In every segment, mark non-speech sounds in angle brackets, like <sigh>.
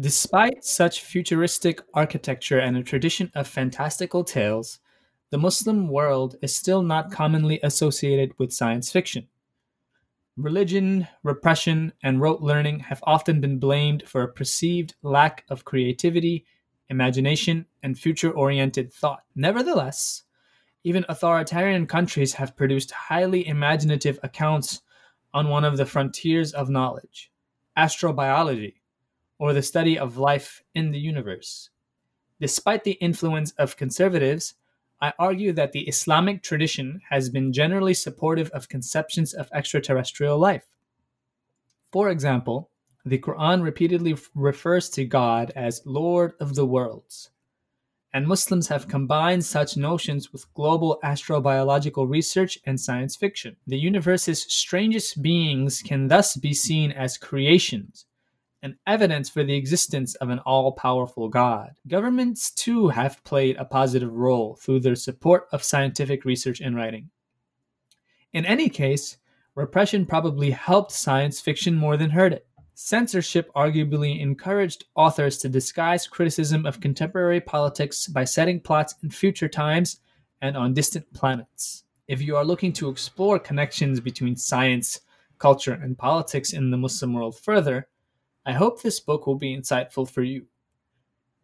Despite such futuristic architecture and a tradition of fantastical tales, the Muslim world is still not commonly associated with science fiction. Religion, repression, and rote learning have often been blamed for a perceived lack of creativity, imagination, and future oriented thought. Nevertheless, even authoritarian countries have produced highly imaginative accounts on one of the frontiers of knowledge astrobiology or the study of life in the universe. Despite the influence of conservatives, I argue that the Islamic tradition has been generally supportive of conceptions of extraterrestrial life. For example, the Quran repeatedly refers to God as Lord of the worlds, and Muslims have combined such notions with global astrobiological research and science fiction. The universe's strangest beings can thus be seen as creations, and evidence for the existence of an all powerful God. Governments, too, have played a positive role through their support of scientific research and writing. In any case, repression probably helped science fiction more than hurt it. Censorship arguably encouraged authors to disguise criticism of contemporary politics by setting plots in future times and on distant planets. If you are looking to explore connections between science, culture, and politics in the Muslim world further, I hope this book will be insightful for you.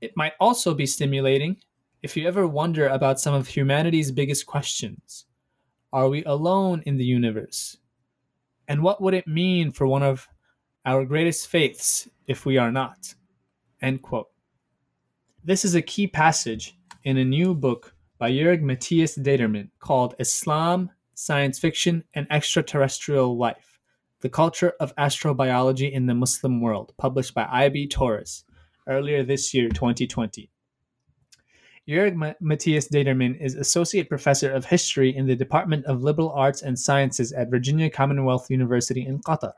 It might also be stimulating if you ever wonder about some of humanity's biggest questions. Are we alone in the universe? And what would it mean for one of our greatest faiths if we are not? End quote. This is a key passage in a new book by Jörg Matthias Determann called Islam, Science Fiction, and Extraterrestrial Life the Culture of Astrobiology in the Muslim World, published by IB Tauris earlier this year, 2020. Jörg Matthias Determann is Associate Professor of History in the Department of Liberal Arts and Sciences at Virginia Commonwealth University in Qatar.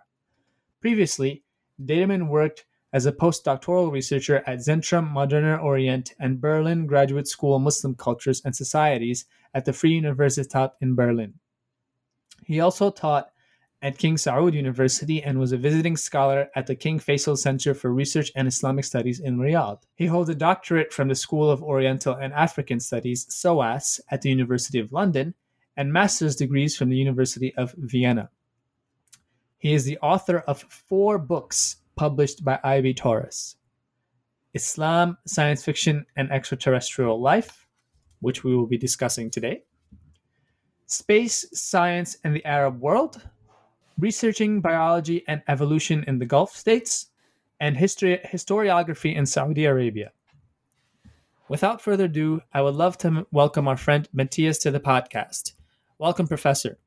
Previously, Determann worked as a postdoctoral researcher at Zentrum Moderner Orient and Berlin Graduate School Muslim Cultures and Societies at the Free Universität in Berlin. He also taught at King Saud University and was a visiting scholar at the King Faisal Center for Research and Islamic Studies in Riyadh. He holds a doctorate from the School of Oriental and African Studies, SOAS, at the University of London, and master's degrees from the University of Vienna. He is the author of four books published by IB Tauris Islam, Science Fiction, and Extraterrestrial Life, which we will be discussing today, Space, Science, and the Arab World, researching biology and evolution in the Gulf states, and history, historiography in Saudi Arabia. Without further ado, I would love to welcome our friend Matthias to the podcast. Welcome, Professor.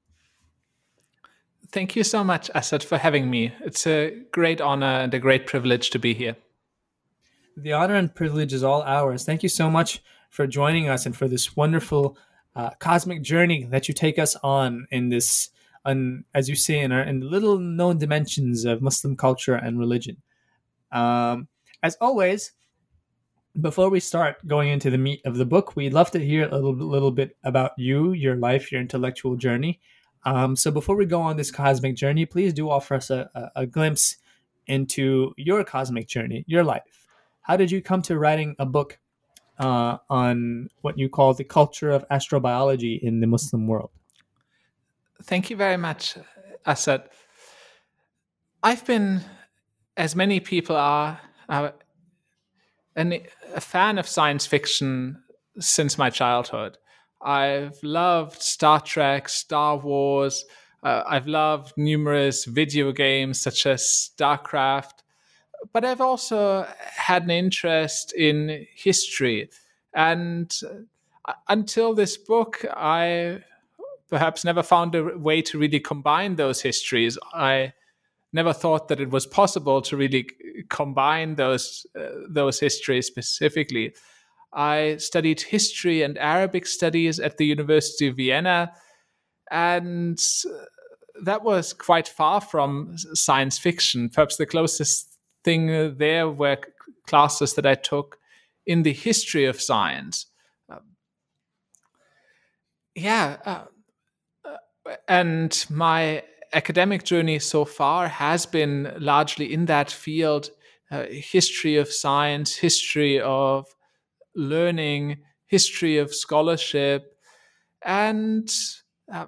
Thank you so much, Asad, for having me. It's a great honor and a great privilege to be here. The honor and privilege is all ours. Thank you so much for joining us and for this wonderful uh, cosmic journey that you take us on in this on, as you say, in, our, in little known dimensions of Muslim culture and religion. Um, as always, before we start going into the meat of the book, we'd love to hear a little, little bit about you, your life, your intellectual journey. Um, so before we go on this cosmic journey, please do offer us a, a, a glimpse into your cosmic journey, your life. How did you come to writing a book uh, on what you call the culture of astrobiology in the Muslim world? Thank you very much, Asad. I've been, as many people are, uh, an, a fan of science fiction since my childhood. I've loved Star Trek, Star Wars. Uh, I've loved numerous video games such as StarCraft. But I've also had an interest in history. And uh, until this book, I perhaps never found a way to really combine those histories. I never thought that it was possible to really combine those uh, those histories specifically. I studied history and Arabic studies at the University of Vienna, and that was quite far from science fiction. Perhaps the closest thing there were classes that I took in the history of science. Um, yeah, uh, uh, and my academic journey so far has been largely in that field uh, history of science, history of learning, history of scholarship. And uh,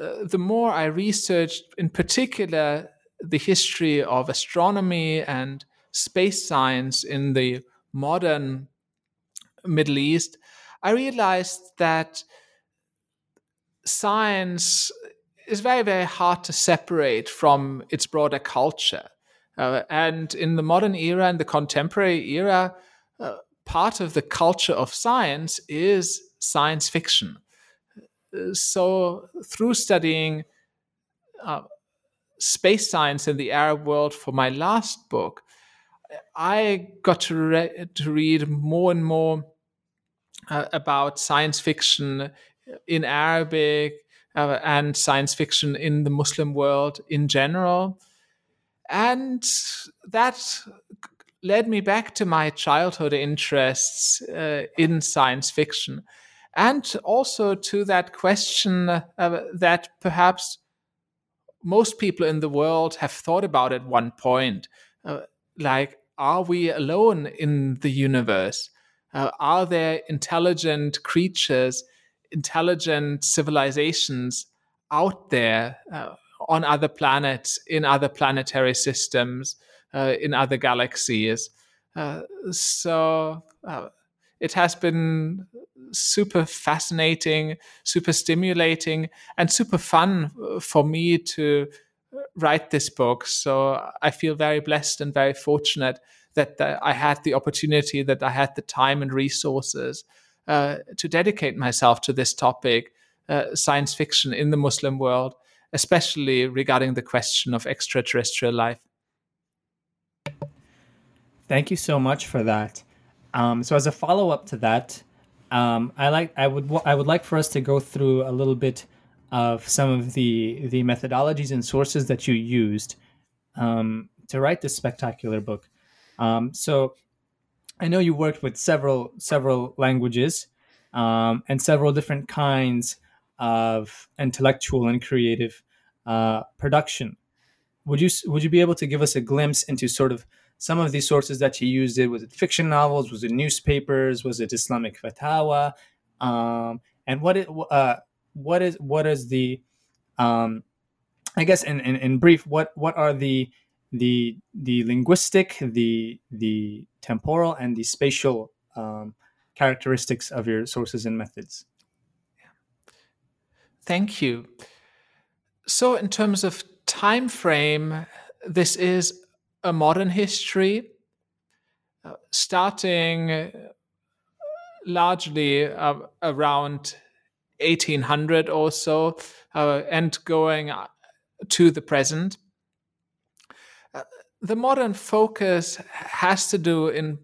uh, the more I researched, in particular, the history of astronomy and space science in the modern Middle East, I realized that science is very, very hard to separate from its broader culture. Uh, and in the modern era and the contemporary era, uh, part of the culture of science is science fiction. So, through studying uh, space science in the Arab world for my last book, I got to, re- to read more and more uh, about science fiction in Arabic uh, and science fiction in the Muslim world in general. And that led me back to my childhood interests uh, in science fiction and also to that question uh, that perhaps most people in the world have thought about at one point uh, like are we alone in the universe uh, are there intelligent creatures intelligent civilizations out there uh, on other planets in other planetary systems uh, in other galaxies. Uh, so uh, it has been super fascinating, super stimulating, and super fun for me to write this book. So I feel very blessed and very fortunate that I had the opportunity, that I had the time and resources uh, to dedicate myself to this topic, uh, science fiction in the Muslim world, especially regarding the question of extraterrestrial life. Thank you so much for that. Um, so, as a follow up to that, um, I like I would I would like for us to go through a little bit of some of the the methodologies and sources that you used um, to write this spectacular book. Um, so, I know you worked with several several languages um, and several different kinds of intellectual and creative uh, production. Would you would you be able to give us a glimpse into sort of some of these sources that you used it? Was it fiction novels? Was it newspapers? Was it islamic fatwa um, and what it uh, what is what is the um, i guess in, in, in brief what what are the the the linguistic the the temporal and the spatial um, characteristics of your sources and methods thank you so in terms of time frame this is a modern history, uh, starting uh, largely uh, around 1800 or so, uh, and going uh, to the present. Uh, the modern focus has to do in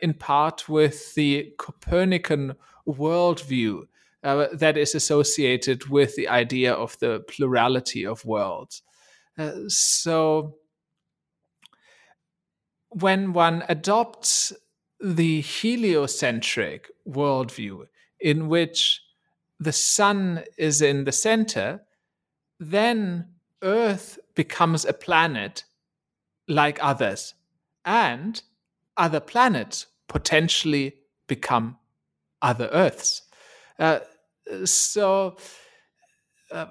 in part with the Copernican worldview that is associated with the idea of the plurality of worlds. so when one adopts the heliocentric worldview, in which the sun is in the center, then Earth becomes a planet like others, and other planets potentially become other Earths. Uh, so, uh,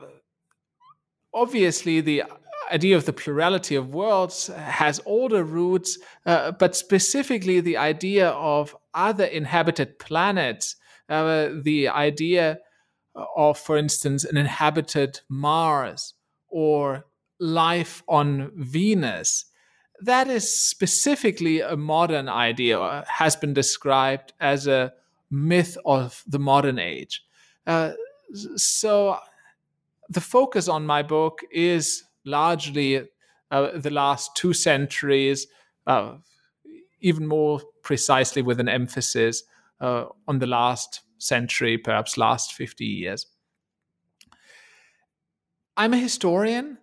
obviously, the idea of the plurality of worlds has older roots, uh, but specifically the idea of other inhabited planets, uh, the idea of, for instance, an inhabited Mars or life on Venus. That is specifically a modern idea, has been described as a myth of the modern age. Uh, so the focus on my book is largely uh, the last two centuries, uh, even more precisely with an emphasis uh, on the last century, perhaps last 50 years. I'm a historian.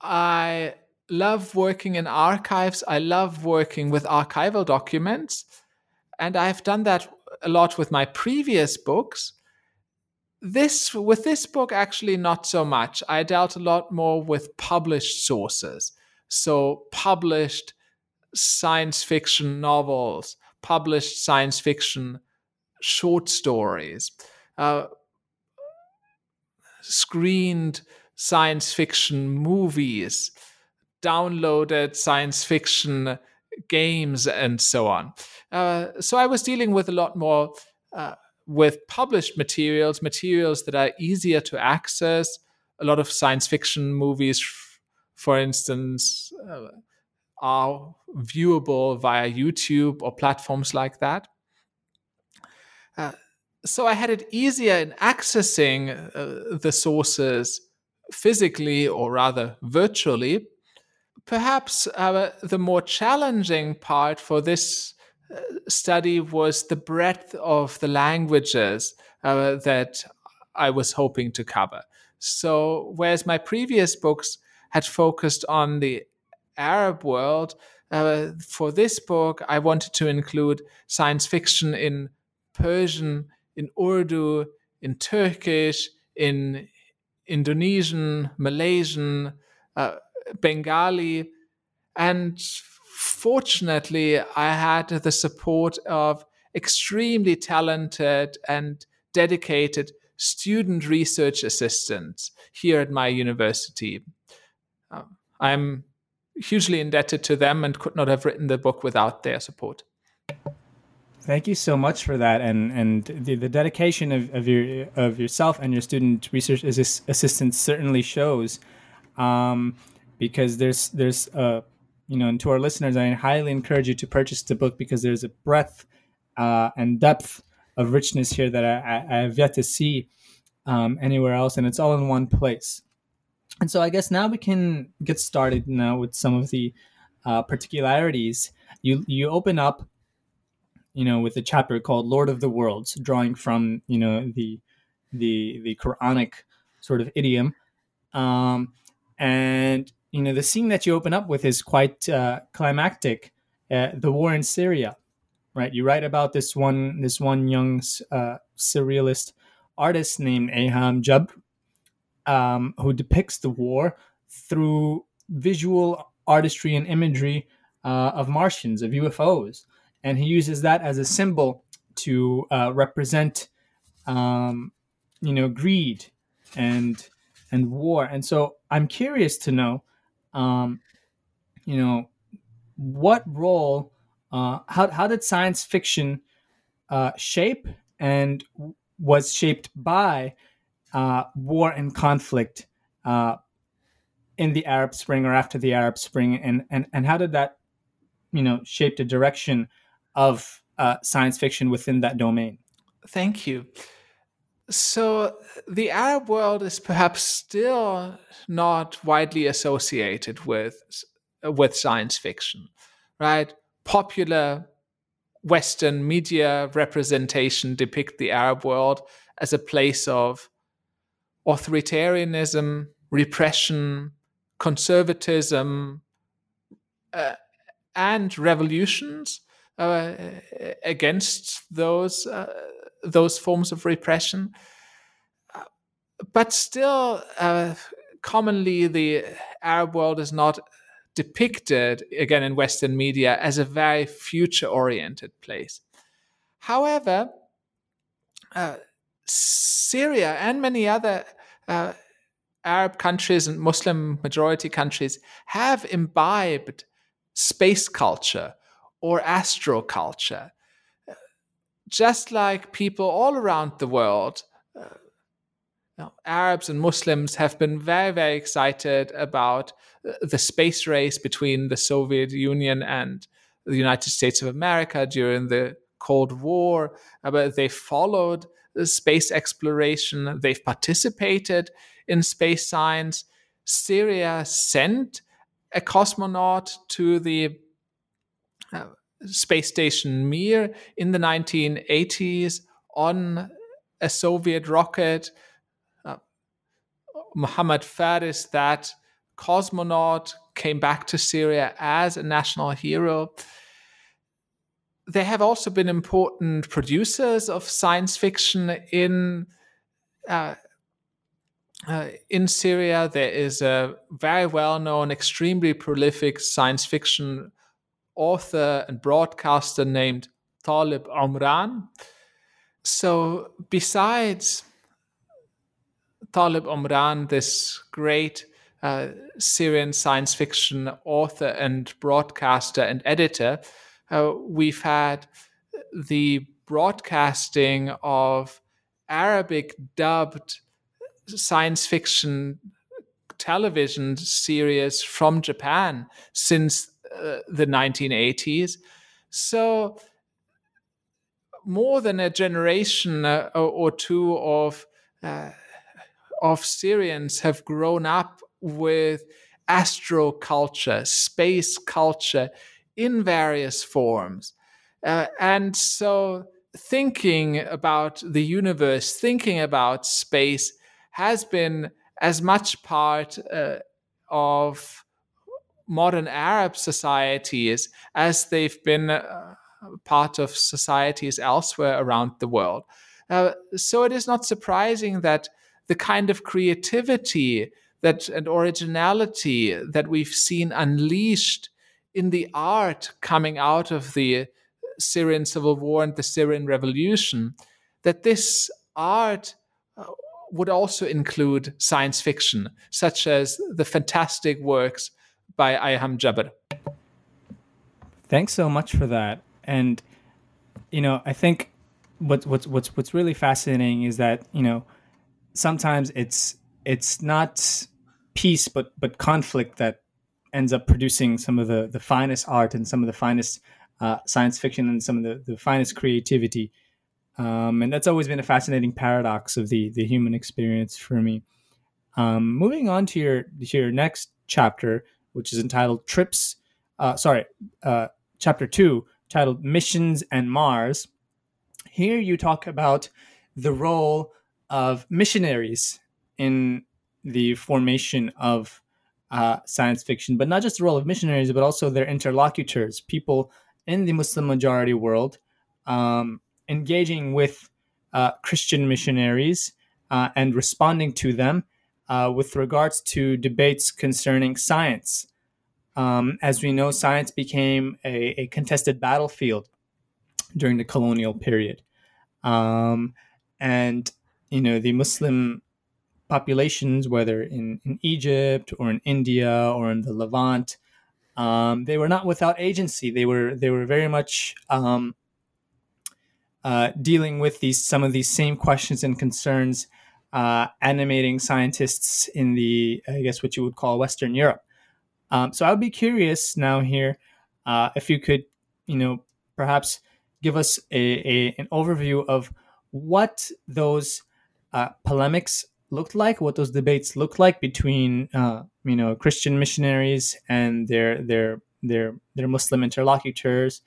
I love working in archives. I love working with archival documents. And I've done that a lot with my previous books. This with this book actually not so much. I dealt a lot more with published sources. So published science fiction novels, published science fiction short stories, uh, screened science fiction movies, downloaded science fiction games, and so on. Uh, so I was dealing with a lot more uh, with published materials, materials that are easier to access. A lot of science fiction movies, for instance, uh, are viewable via YouTube or platforms like that. Uh, so I had it easier in accessing uh, the sources physically or rather virtually. Perhaps uh, the more challenging part for this uh, study was the breadth of the languages uh, that I was hoping to cover. So, whereas my previous books had focused on the Arab world, uh, for this book, I wanted to include science fiction in Persian, in Urdu, in Turkish, in Indonesian, Malaysian, uh, Bengali. And fortunately, I had the support of extremely talented and dedicated student research assistants here at my university. Uh, I'm hugely indebted to them and could not have written the book without their support. Thank you so much for that, and and the, the dedication of, of your of yourself and your student research assistants certainly shows, um, because there's there's uh, you know, and to our listeners, I highly encourage you to purchase the book because there's a breadth uh, and depth of richness here that I, I have yet to see um, anywhere else, and it's all in one place. And so I guess now we can get started now with some of the uh, particularities. You you open up you know, with a chapter called Lord of the Worlds, drawing from, you know, the the the Quranic sort of idiom. Um, and you know, the scene that you open up with is quite uh, climactic. Uh, the war in Syria, right? You write about this one this one young uh, surrealist artist named Ayham Jabr, um, who depicts the war through visual artistry and imagery uh, of Martians, of UFOs and he uses that as a symbol to uh, represent, um, you know, greed and and war. And so I'm curious to know, um, you know, what role, uh, how how did science fiction uh, shape and was shaped by uh, war and conflict uh, in the Arab Spring or after the Arab Spring, and and and how did that, you know, shape the direction of uh, science fiction within that domain. Thank you. So, the Arab world is perhaps still not widely associated with with science fiction, right? Popular Western media representation depict the Arab world as a place of authoritarianism, repression, conservatism, uh, and revolutions uh, against those uh, those forms of repression. But still, uh, commonly the Arab world is not depicted again in Western media as a very future oriented place. However, uh, Syria and many other uh, Arab countries and Muslim majority countries have imbibed space culture or astroculture. Just like people all around the world, uh, you know, Arabs and Muslims have been very, very excited about uh, the space race between the Soviet Union and the United States of America during the Cold War. Uh, but they followed the space exploration, they've participated in space science. Syria sent a cosmonaut to the uh, space station Mir in the 1980s on a Soviet rocket. Uh, Muhammad Faris, that cosmonaut, came back to Syria as a national hero. They have also been important producers of science fiction in uh, uh, in Syria, there is a very well known, extremely prolific science fiction author and broadcaster named Talib Omran. So, besides Talib Omran, this great uh, Syrian science fiction author and broadcaster and editor, uh, we've had the broadcasting of Arabic dubbed science fiction television series from Japan since uh, the 1980s. So, more than a generation uh, or two of uh, of Syrians have grown up with astro culture, space culture in various forms. Uh, and so thinking about the universe, thinking about space has been as much part uh, of modern Arab societies as they've been uh, part of societies elsewhere around the world. Uh, so it is not surprising that the kind of creativity that and originality that we've seen unleashed in the art coming out of the Syrian civil war and the Syrian revolution, that this art uh, would also include science fiction, such as the fantastic works by Ayham Jabr. Thanks so much for that. And you know, I think what's what's what's what's really fascinating is that you know sometimes it's it's not peace but but conflict that ends up producing some of the the finest art and some of the finest uh, science fiction and some of the the finest creativity um, and that's always been a fascinating paradox of the the human experience for me. Um, moving on to your to your next chapter, which is entitled "Trips." Uh, sorry, uh, chapter two, titled "Missions and Mars." Here you talk about the role of missionaries in the formation of uh, science fiction, but not just the role of missionaries, but also their interlocutors, people in the Muslim majority world um, engaging with uh, Christian missionaries uh, and responding to them uh, with regards to debates concerning science. Um, as we know, science became a, a, contested battlefield during the colonial period. Um, and, you know, the Muslim populations, whether in, in Egypt or in India or in the Levant, um, they were not without agency. They were they were very much um, uh, dealing with these some of these same questions and concerns, uh, animating scientists in the I guess what you would call Western Europe. Um, so I would be curious now here uh, if you could, you know, perhaps give us a, a an overview of what those uh, polemics looked like, what those debates looked like between uh, you know Christian missionaries and their their their their Muslim interlocutors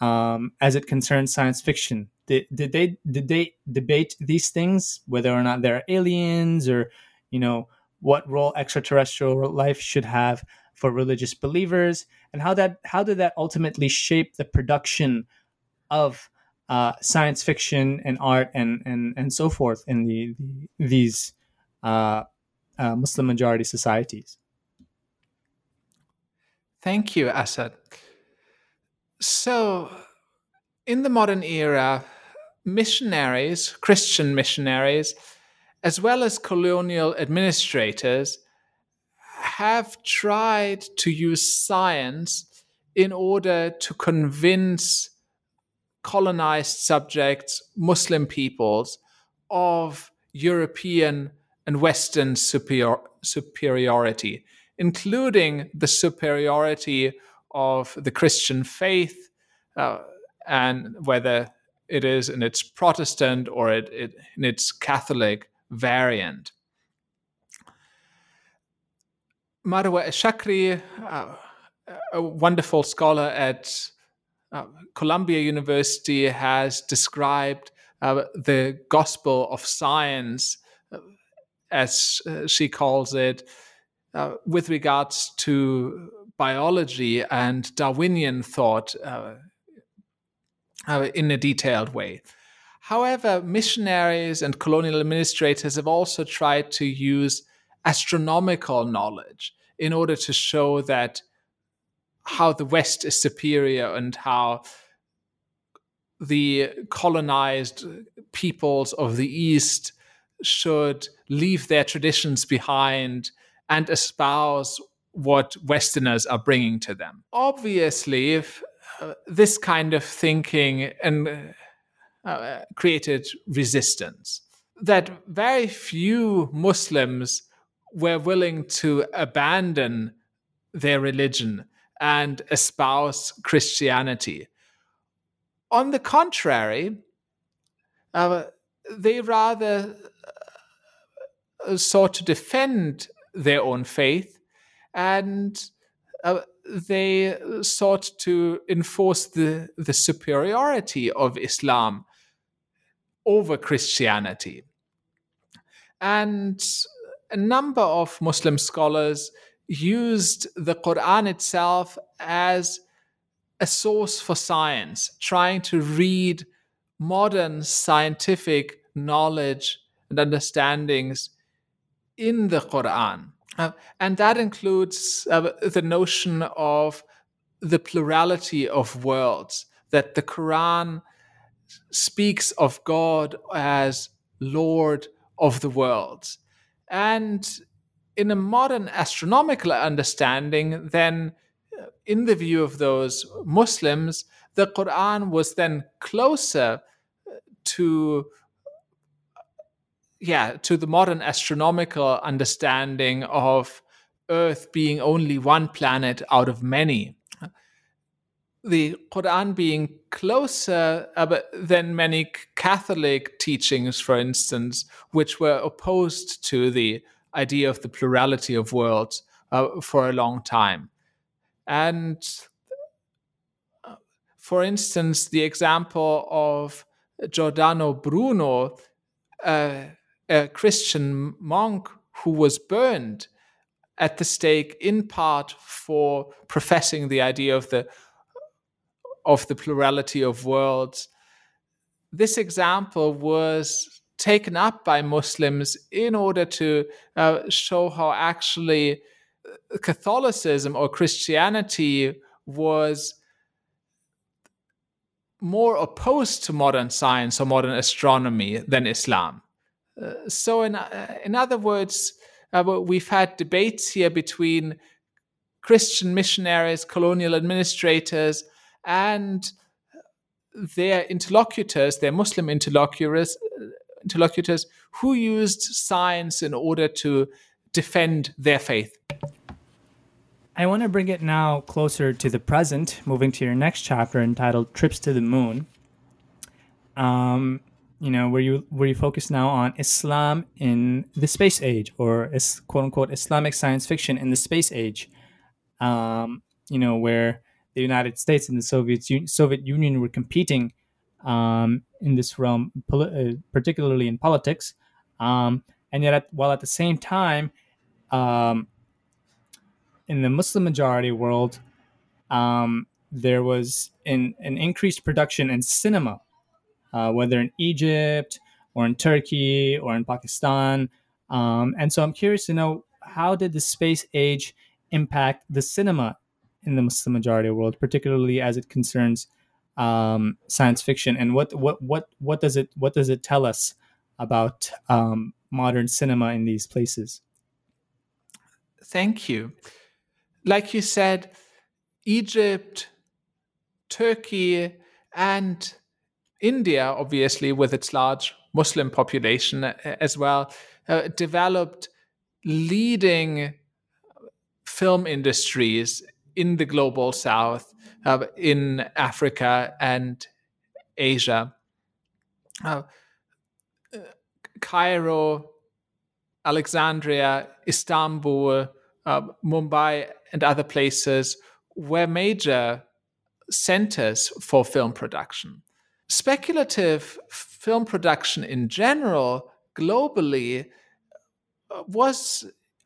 um, as it concerns science fiction did, did they did they debate these things whether or not they're aliens or you know what role extraterrestrial life should have for religious believers, and how that how did that ultimately shape the production of uh, science fiction and art and and and so forth in the, the these uh, uh, Muslim majority societies. Thank you, Asad. So, in the modern era, missionaries, Christian missionaries, as well as colonial administrators, have tried to use science in order to convince colonized subjects, Muslim peoples, of European and Western superior, superiority, including the superiority of the Christian faith, uh, and whether it is in its Protestant or it, it, in its Catholic variant. Marwa Shakri, uh, a wonderful scholar at uh, Columbia University, has described uh, the gospel of science, uh, as uh, she calls it, uh, with regards to biology and Darwinian thought Uh, in a detailed way. However, missionaries and colonial administrators have also tried to use astronomical knowledge in order to show that how the West is superior and how the colonized peoples of the East should leave their traditions behind and espouse what Westerners are bringing to them. Obviously, if uh, this kind of thinking and uh, created resistance that very few Muslims were willing to abandon their religion and espouse Christianity. On the contrary, uh, they rather uh, sought to defend their own faith and uh, they sought to enforce the, the superiority of Islam over Christianity. And a number of Muslim scholars used the Quran itself as a source for science, trying to read modern scientific knowledge and understandings in the Quran. Uh, and that includes uh, the notion of the plurality of worlds, that the Quran speaks of God as Lord of the worlds. And in a modern astronomical understanding, then uh, in the view of those Muslims, the Quran was then closer uh, to yeah, to the modern astronomical understanding of Earth being only one planet out of many. The Quran being closer uh, than many Catholic teachings, for instance, which were opposed to the idea of the plurality of worlds uh, for a long time. And uh, for instance, the example of Giordano Bruno, uh, a Christian monk who was burned at the stake in part for professing the idea of the of the plurality of worlds. This example was taken up by Muslims in order to uh, show how actually uh, Catholicism or Christianity was more opposed to modern science or modern astronomy than Islam. So, in, uh, in other words, uh, we've had debates here between Christian missionaries, colonial administrators, and their interlocutors, their Muslim interlocutors, interlocutors who used science in order to defend their faith. I want to bring it now closer to the present, moving to your next chapter entitled "Trips to the Moon." Um, you know, where you where you focus now on Islam in the space age, or is quote unquote Islamic science fiction in the space age. Um, you know, where the United States and the Soviet Soviet Union were competing um, in this realm, poli- uh, particularly in politics, um, and yet at, while at the same time, um, in the Muslim majority world, um, there was an, an increased production in cinema, uh, whether in Egypt or in Turkey or in Pakistan. Um, and so I'm curious to know how did the space age impact the cinema in the Muslim majority world, particularly as it concerns um, science fiction, and what what what what does it what does it tell us about um, modern cinema in these places? Thank you. Like you said, Egypt, Turkey, and India, obviously, with its large Muslim population uh, as well, uh, developed leading film industries in the global south, uh, in Africa and Asia. Uh, Cairo, Alexandria, Istanbul, uh, Mumbai, and other places were major centers for film production. Speculative film production in general, globally, uh, was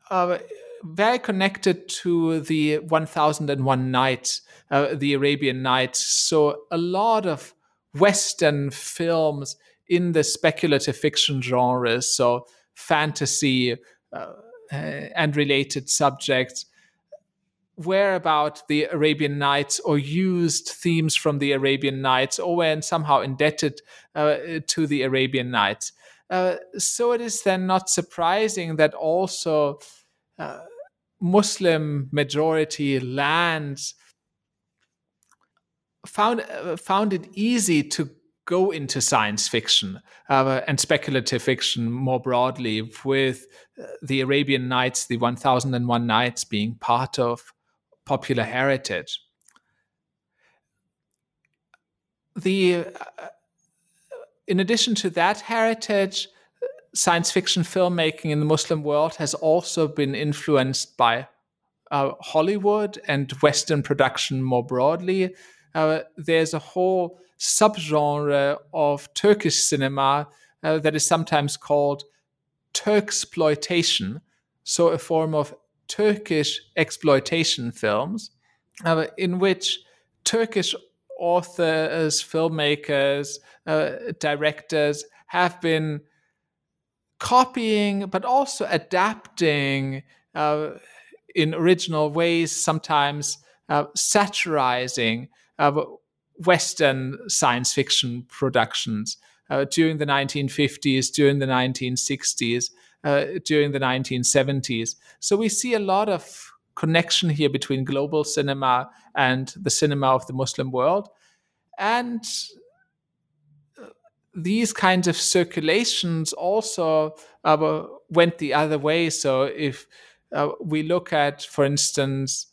uh, very connected to the 1001 Nights, uh, the Arabian Nights. So a lot of Western films in the speculative fiction genres, so fantasy uh, and related subjects, were about the Arabian Nights or used themes from the Arabian Nights or were somehow indebted uh, to the Arabian Nights. Uh, so it is then not surprising that also uh, Muslim majority lands found found it easy to go into science fiction uh, and speculative fiction more broadly, with uh, the Arabian Nights, the 1001 Nights being part of popular heritage. The, uh, in addition to that heritage, science fiction filmmaking in the Muslim world has also been influenced by uh, Hollywood and Western production more broadly. Uh, there's a whole subgenre of Turkish cinema uh, that is sometimes called Turksploitation, so a form of Turkish exploitation films, uh, in which Turkish authors, filmmakers, uh, directors have been copying but also adapting uh, in original ways, sometimes uh, satirizing uh, Western science fiction productions uh, during the 1950s, during the 1960s, uh, during the 1970s. So we see a lot of connection here between global cinema and the cinema of the Muslim world. And uh, these kinds of circulations also uh, went the other way. So if uh, we look at, for instance,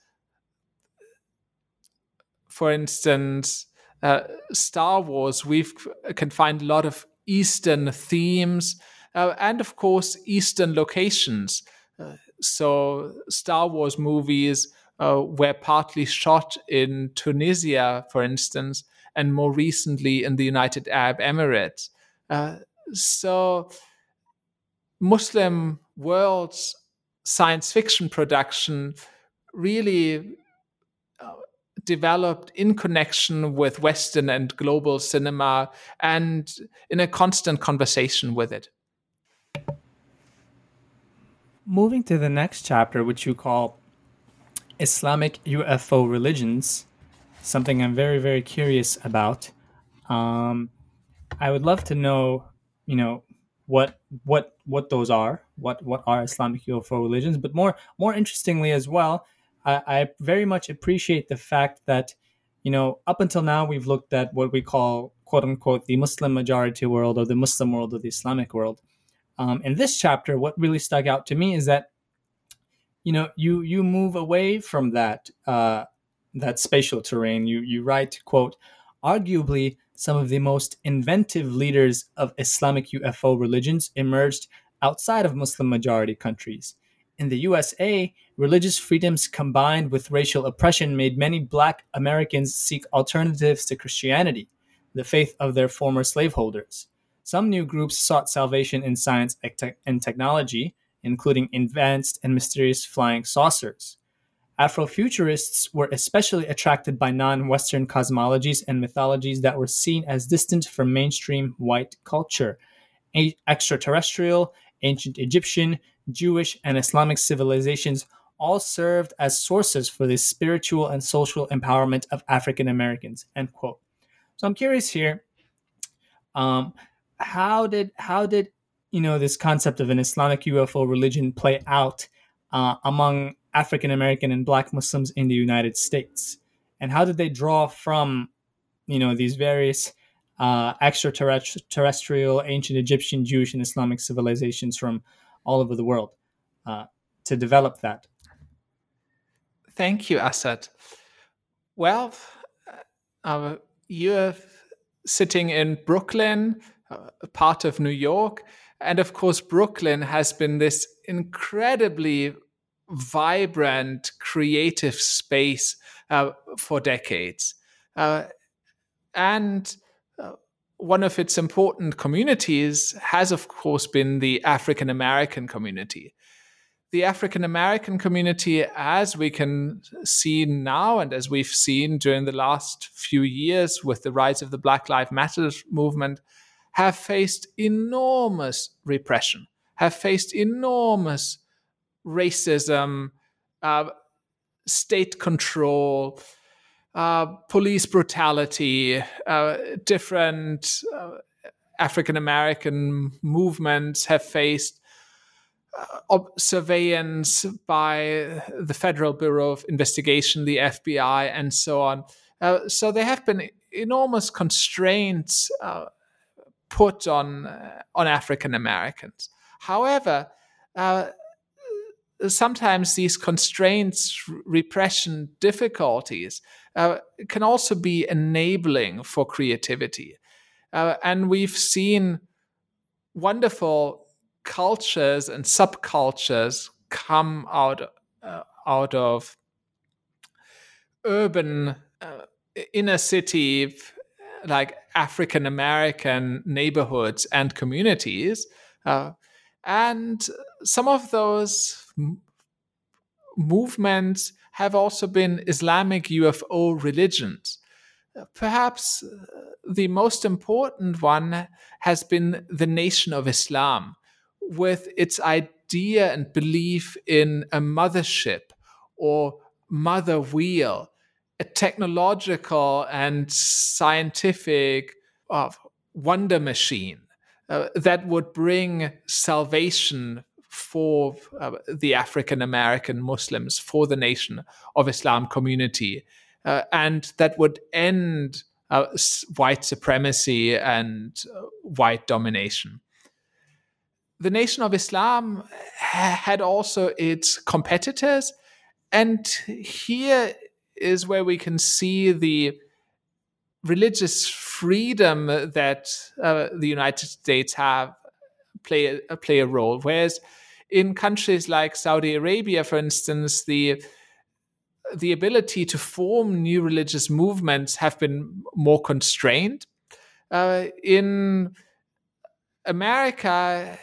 for instance, uh, Star Wars, we can find a lot of Eastern themes uh, and, of course, Eastern locations. Uh, so, Star Wars movies uh, were partly shot in Tunisia, for instance, and more recently in the United Arab Emirates. Uh, so, Muslim world's science fiction production really developed in connection with Western and global cinema and in a constant conversation with it. Moving to the next chapter, which you call Islamic UFO religions, something I'm very, very curious about. Um, I would love to know, you know, what what what those are, what what are Islamic UFO religions, but more more interestingly as well, I, I very much appreciate the fact that, you know, up until now, we've looked at what we call, quote unquote, the Muslim majority world or the Muslim world or the Islamic world. Um, in this chapter, what really stuck out to me is that, you know, you you move away from that uh, that spatial terrain. You you write, quote, arguably some of the most inventive leaders of Islamic UFO religions emerged outside of Muslim majority countries. In the USA, religious freedoms combined with racial oppression made many black Americans seek alternatives to Christianity, the faith of their former slaveholders. Some new groups sought salvation in science and technology, including advanced and mysterious flying saucers. Afrofuturists were especially attracted by non Western cosmologies and mythologies that were seen as distant from mainstream white culture. A- extraterrestrial, ancient Egyptian, Jewish, and Islamic civilizations all served as sources for the spiritual and social empowerment of African Americans. End quote. So I'm curious here. Um, how did how did you know this concept of an Islamic UFO religion play out uh, among African American and Black Muslims in the United States, and how did they draw from you know these various uh, extraterrestrial, ancient Egyptian, Jewish, and Islamic civilizations from all over the world uh, to develop that? Thank you, Asad. Well, uh, you're sitting in Brooklyn, part of New York. And of course, Brooklyn has been this incredibly vibrant, creative space uh, for decades. Uh, and uh, one of its important communities has, of course, been the African American community the African American community, as we can see now, and as we've seen during the last few years with the rise of the Black Lives Matter movement, have faced enormous repression, have faced enormous racism, uh, state control, uh, police brutality, uh, different uh, African American movements have faced uh, surveillance by the Federal Bureau of Investigation, the FBI, and so on. Uh, so there have been enormous constraints put on uh, on African Americans. However, uh, sometimes these constraints, repression, difficulties uh, can also be enabling for creativity, and we've seen wonderful cultures and subcultures come out uh, out of urban uh, inner city like African American neighborhoods and communities, uh, and some of those m- movements have also been Islamic UFO religions. Perhaps uh, the most important one has been the Nation of Islam, with its idea and belief in a mothership or mother wheel, technological and scientific uh, wonder machine uh, that would bring salvation for uh, the African American Muslims, for the Nation of Islam community, uh, and that would end uh, white supremacy and uh, white domination the Nation of Islam had also its competitors. And here is where we can see the religious freedom that uh, the United States have play a, play a role. Whereas in countries like Saudi Arabia, for instance, the the ability to form new religious movements have been more constrained. Uh, in America,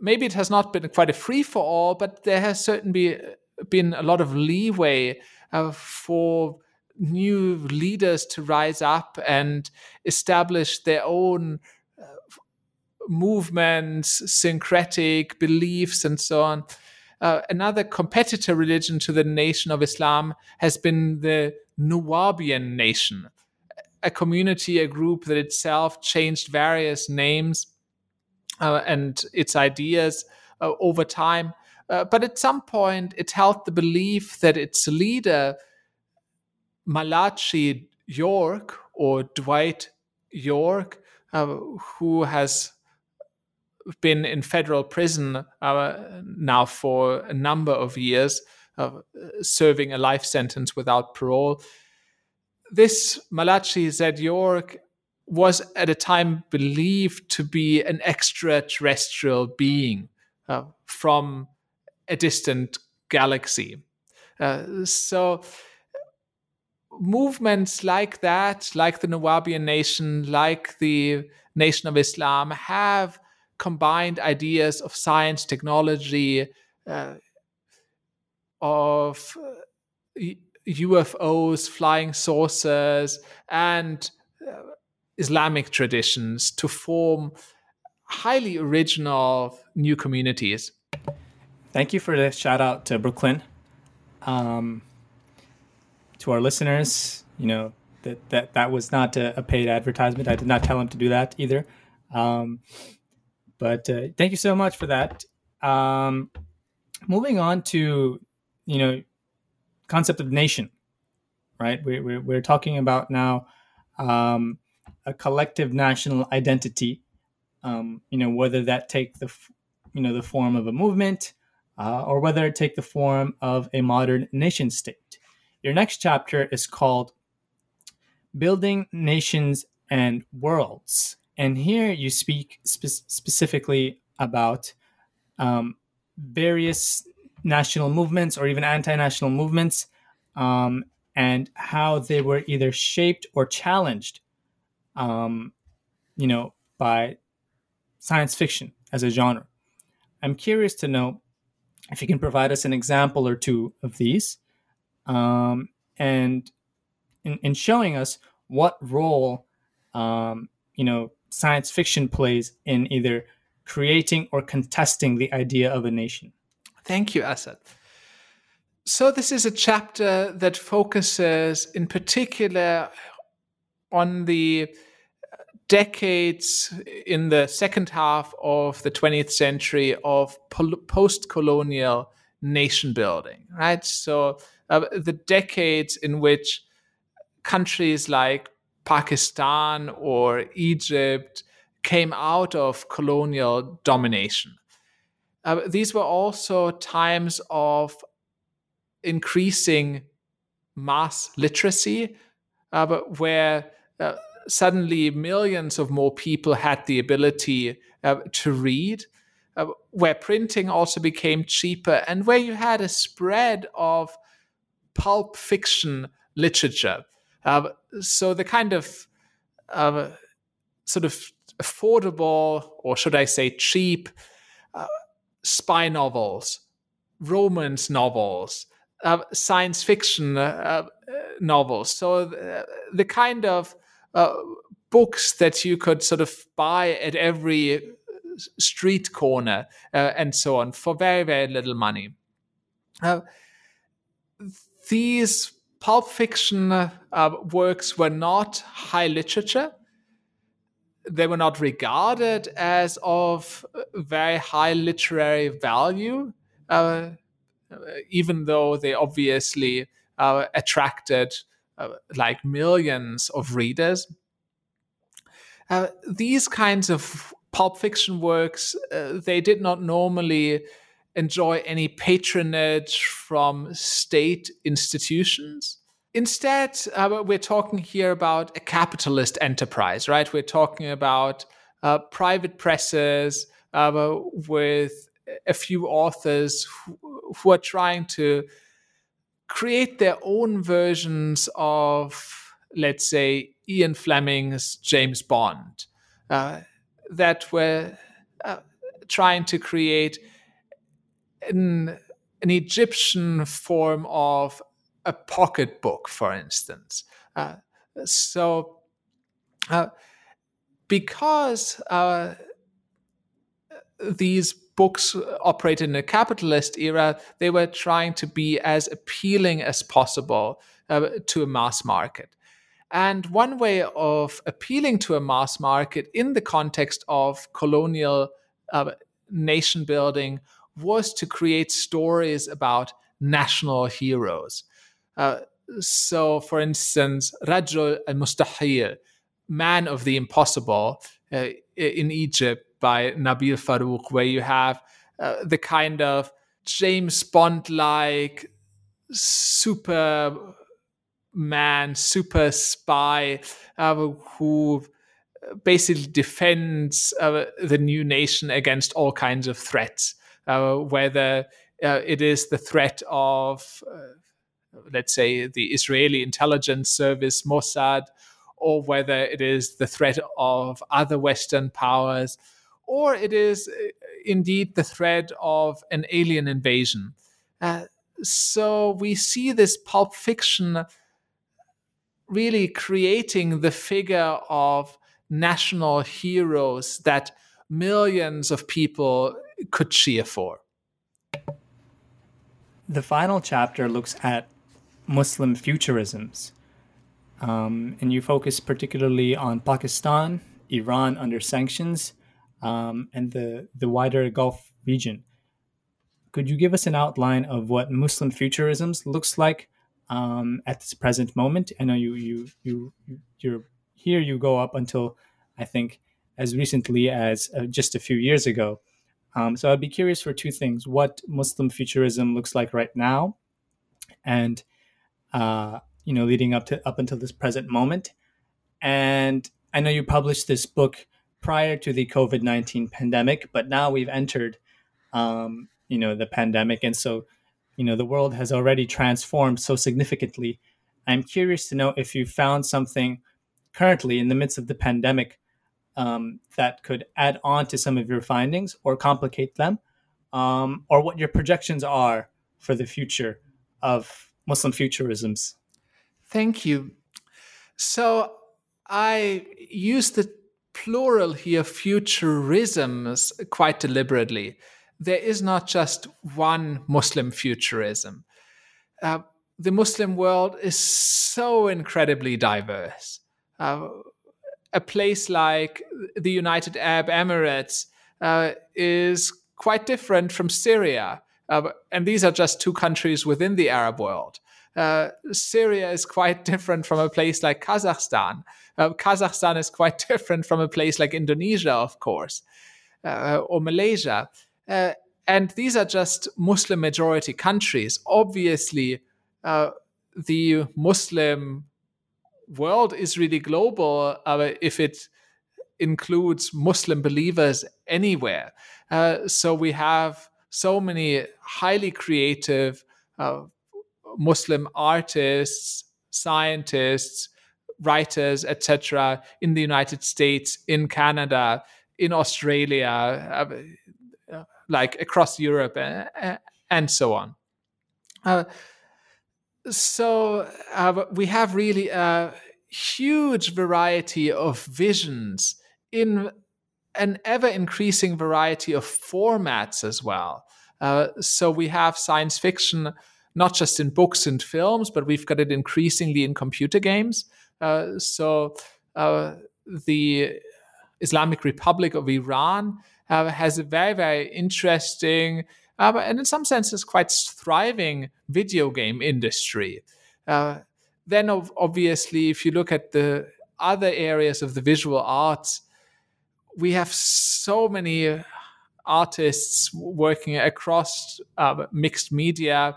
maybe it has not been quite a free for all, but there has certainly been a lot of leeway uh, for new leaders to rise up and establish their own uh, movements, syncretic beliefs, and so on. Uh, another competitor religion to the nation of Islam has been the Nuwaubian nation, a community, a group that itself changed various names uh, and its ideas uh, over time. Uh, but at some point, it held the belief that its leader, Malachi York or Dwight York, uh, who has been in federal prison uh, now for a number of years, uh, serving a life sentence without parole. This Malachi Z. York was at a time believed to be an extraterrestrial being uh, from a distant galaxy. Uh, so, movements like that, like the Nuwaubian nation, like the Nation of Islam, have combined ideas of science, technology, uh, of UFOs, flying saucers, and uh, Islamic traditions to form highly original new communities. Thank you for the shout out to Brooklyn. Um, to our listeners, you know that that that was not a, a, paid advertisement. I did not tell him to do that either. Um, but uh, thank you so much for that. Um, moving on to you know concept of nation, right? We, we, we're talking about now um, a collective national identity. Um, you know whether that take the you know the form of a movement uh, or whether it take the form of a modern nation state. Your next chapter is called Building Nations and Worlds. And here you speak spe- specifically about um, various national movements or even anti national movements um, and how they were either shaped or challenged, um, you know, by science fiction as a genre. I'm curious to know if you can provide us an example or two of these, um, and in, in, showing us what role um, you know science fiction plays in either creating or contesting the idea of a nation. Thank you, Asad. So, this is a chapter that focuses in particular on the decades in the second half of the 20th century of post colonial nation building, right? So, uh, the decades in which countries like Pakistan or Egypt came out of colonial domination. Uh, these were also times of increasing mass literacy, uh, where uh, suddenly millions of more people had the ability uh, to read, uh, where printing also became cheaper, and where you had a spread of pulp fiction literature. Uh, so the kind of uh, sort of affordable, or should I say cheap, uh, spy novels, romance novels, uh, science fiction novels. So the, the kind of uh, books that you could sort of buy at every street corner uh, and so on for very, very little money. Uh, these pulp fiction uh, works were not high literature. They were not regarded as of very high literary value, uh, even though they obviously uh, attracted uh, like millions of readers. Uh, these kinds of pulp fiction works, uh, they did not normally enjoy any patronage from state institutions. Instead, uh, we're talking here about a capitalist enterprise, right? We're talking about uh, private presses uh, with a few authors who, who are trying to create their own versions of, let's say, Ian Fleming's James Bond, uh, that were uh, trying to create an, an, Egyptian form of a pocketbook, for instance. Uh, so, uh, because uh, these books operated in a capitalist era, they were trying to be as appealing as possible uh, to a mass market. And one way of appealing to a mass market in the context of colonial uh, nation building was to create stories about national heroes. Uh, so, for instance, Rajul al Mustahil, Man of the Impossible, uh, in Egypt, by Nabil Farouk, where you have uh, the kind of James Bond like super man, super spy uh, who basically defends uh, the new nation against all kinds of threats, uh, whether uh, it is the threat of, uh, let's say, the Israeli intelligence service Mossad, or whether it is the threat of other Western powers or it is uh, indeed the threat of an alien invasion. Uh, so we see this pulp fiction really creating the figure of national heroes that millions of people could cheer for. The final chapter looks at Muslim futurisms, um, and you focus particularly on Pakistan, Iran under sanctions, um, and the, the wider Gulf region. Could you give us an outline of what Muslim futurisms looks like um, at this present moment? I know you you you you're here. You go up until I think as recently as uh, just a few years ago. Um, so I'd be curious for two things: what Muslim futurism looks like right now, and uh, you know, leading up to up until this present moment. And I know you published this book prior to the COVID nineteen pandemic, but now we've entered, um, you know, the pandemic, and so you know the world has already transformed so significantly. I'm curious to know if you found something currently in the midst of the pandemic um, that could add on to some of your findings or complicate them, um, or what your projections are for the future of Muslim futurisms. Thank you. So I use the plural here, futurisms, quite deliberately. There is not just one Muslim futurism. Uh, the Muslim world is so incredibly diverse. Uh, a place like the United Arab Emirates uh, is quite different from Syria. Uh, and these are just two countries within the Arab world. Uh, Syria is quite <laughs> different from a place like Kazakhstan. Uh, Kazakhstan is quite <laughs> different from a place like Indonesia, of course, uh, or Malaysia. Uh, and these are just Muslim majority countries. Obviously, the Muslim world is really global uh, if it includes Muslim believers anywhere. Uh, so we have so many highly creative uh, Muslim artists, scientists, writers, etc., in the United States, in Canada, in Australia, uh, like across Europe, uh, and so on. Uh, so uh, we have really a huge variety of visions in an ever increasing variety of formats as well. Uh, so we have science fiction not just in books and films, but we've got it increasingly in computer games. Uh, so uh, the Islamic Republic of Iran uh, has a very, very interesting uh, and in some senses quite thriving video game industry. Uh, then, obviously, if you look at the other areas of the visual arts, we have so many artists working across uh, mixed media.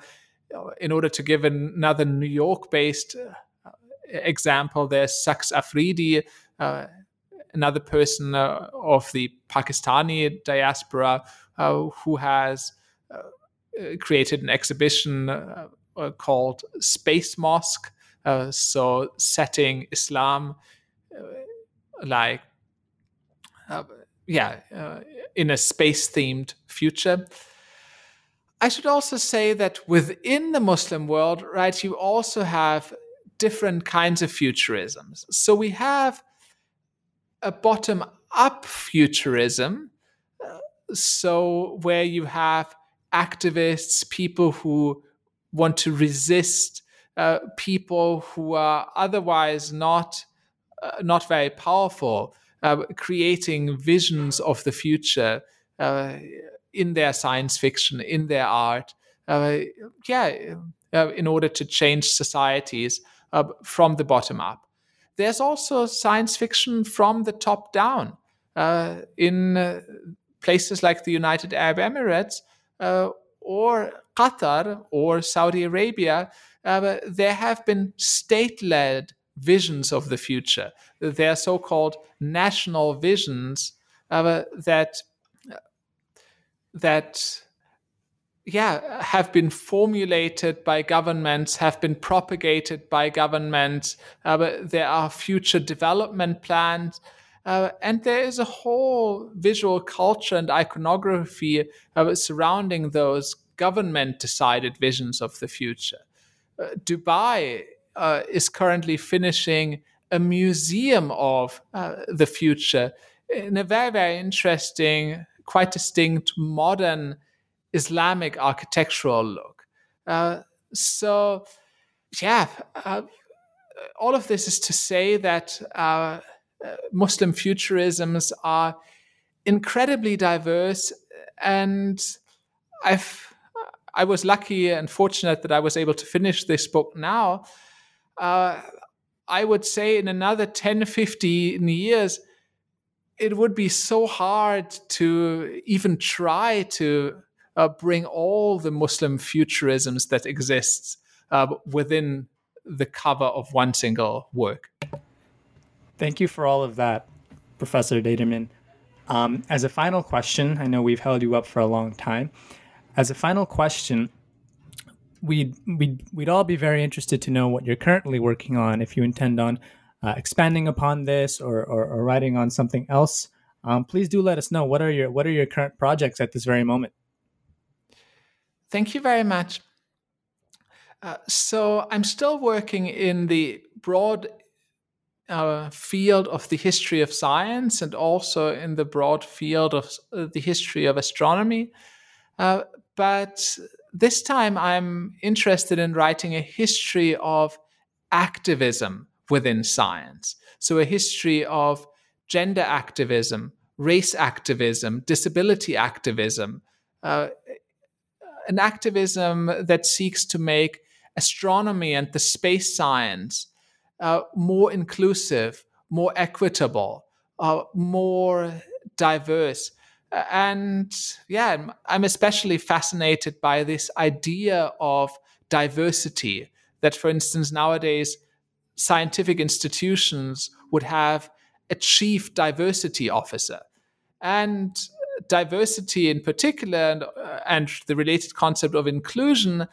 In order to give another New York based uh, example, there's Saks Afridi, uh, another person uh, of the Pakistani diaspora uh, who has uh, created an exhibition uh, uh, called Space Mosque. so setting Islam like yeah in a space themed future. I should also say that within the Muslim world, right, you also have different kinds of futurisms. So we have a bottom up futurism, uh, so where you have activists, people who want to resist uh, people who are otherwise not uh, not very powerful, uh, creating visions of the future uh, in their science fiction, in their art, uh, yeah, uh, in order to change societies from the bottom up. There's also science fiction from the top down in places like the United Arab Emirates uh, or Qatar or Saudi Arabia, uh, there have been state led visions of the future. They are so called national visions uh, that that yeah have been formulated by governments have been propagated by governments uh, there are future development plans uh, and there is a whole visual culture and iconography uh, surrounding those government decided visions of the future. Uh, Dubai uh, is currently finishing a museum of uh, the future in a very, very interesting, quite distinct modern Islamic architectural look. Uh, so, yeah, uh, all of this is to say that uh, Muslim futurisms are incredibly diverse, and I've I was lucky and fortunate that I was able to finish this book now. Uh, I would say in another 10, 15 years, it would be so hard to even try to uh, bring all the Muslim futurisms that exist uh, within the cover of one single work. Thank you for all of that, Professor Determann. Um, as a final question, I know we've held you up for a long time. As a final question, we'd, we'd, we'd all be very interested to know what you're currently working on, if you intend on uh, expanding upon this or, or, or, writing on something else. Um, please do let us know what are your what are your current projects at this very moment. Thank you very much. Uh, so I'm still working in the broad uh, field of the history of science and also in the broad field of uh, the history of astronomy. Uh, but this time I'm interested in writing a history of activism within science. So, a history of gender activism, race activism, disability activism, uh, an activism that seeks to make astronomy and the space science uh, more inclusive, more equitable, uh, more diverse. And yeah, I'm especially fascinated by this idea of diversity. That, for instance, nowadays, scientific institutions would have a chief diversity officer. And diversity in particular, and, uh, and the related concept of inclusion,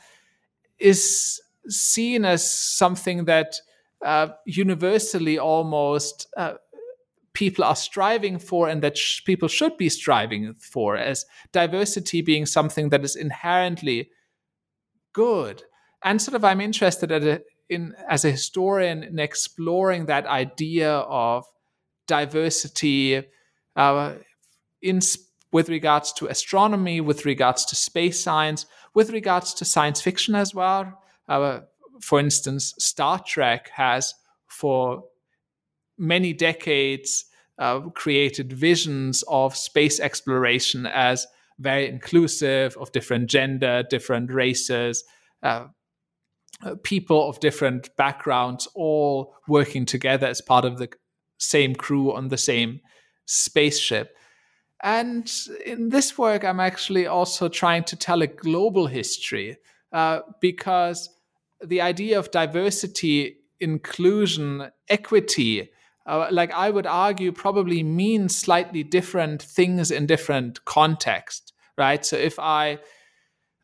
is seen as something that uh, universally almost uh, people are striving for and that sh- people should be striving for, as diversity being something that is inherently good. And sort of, I'm interested at a, in as a historian in exploring that idea of diversity uh, in with regards to astronomy, with regards to space science, with regards to science fiction as well. Uh, for instance, Star Trek has for many decades uh, created visions of space exploration as very inclusive of different gender, different races, uh, people of different backgrounds, all working together as part of the same crew on the same spaceship. And in this work, I'm actually also trying to tell a global history uh, because the idea of diversity, inclusion, equity, uh, like I would argue, probably means slightly different things in different contexts, right? So if I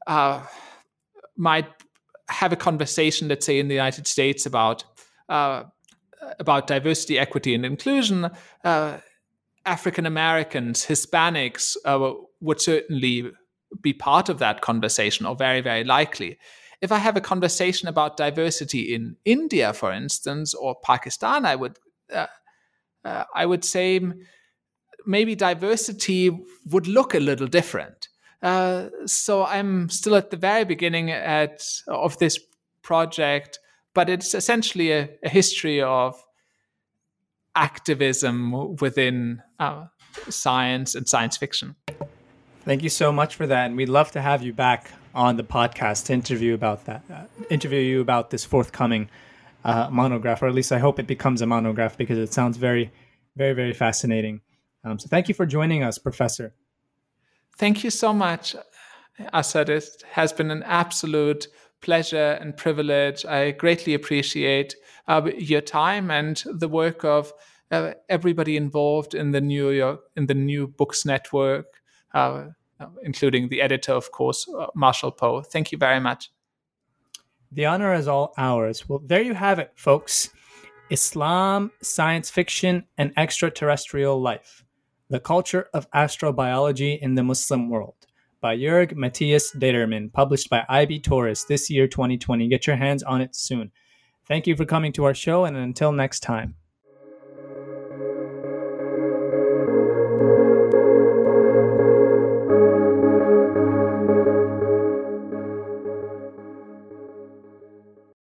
uh, might have a conversation, let's say in the United States, about uh, about diversity, equity, and inclusion, uh, African Americans, Hispanics uh, would certainly be part of that conversation, or very, very likely if I have a conversation about diversity in India, for instance, or Pakistan, I would uh, uh, I would say maybe diversity would look a little different. Uh, so I'm still at the very beginning at of this project, but it's essentially a, a history of activism within uh, science and science fiction. Thank you so much for that, and we'd love to have you back on the podcast to interview about that, uh, interview you about this forthcoming uh, monograph, or at least I hope it becomes a monograph because it sounds very, very, very fascinating. Um, so thank you for joining us, Professor. Thank you so much, Asad. It has been an absolute pleasure and privilege. I greatly appreciate uh, your time and the work of uh, everybody involved in the New York in the New Books Network. Uh, uh, including the editor, of course, uh, Marshall Poe. Thank you very much. The honor is all ours. Well, there you have it, folks. Islam, science fiction, and extraterrestrial life. The culture of astrobiology in the Muslim world by Jörg Matthias Determann, published by IB Tauris this year 2020. Get your hands on it soon. Thank you for coming to our show, and until next time.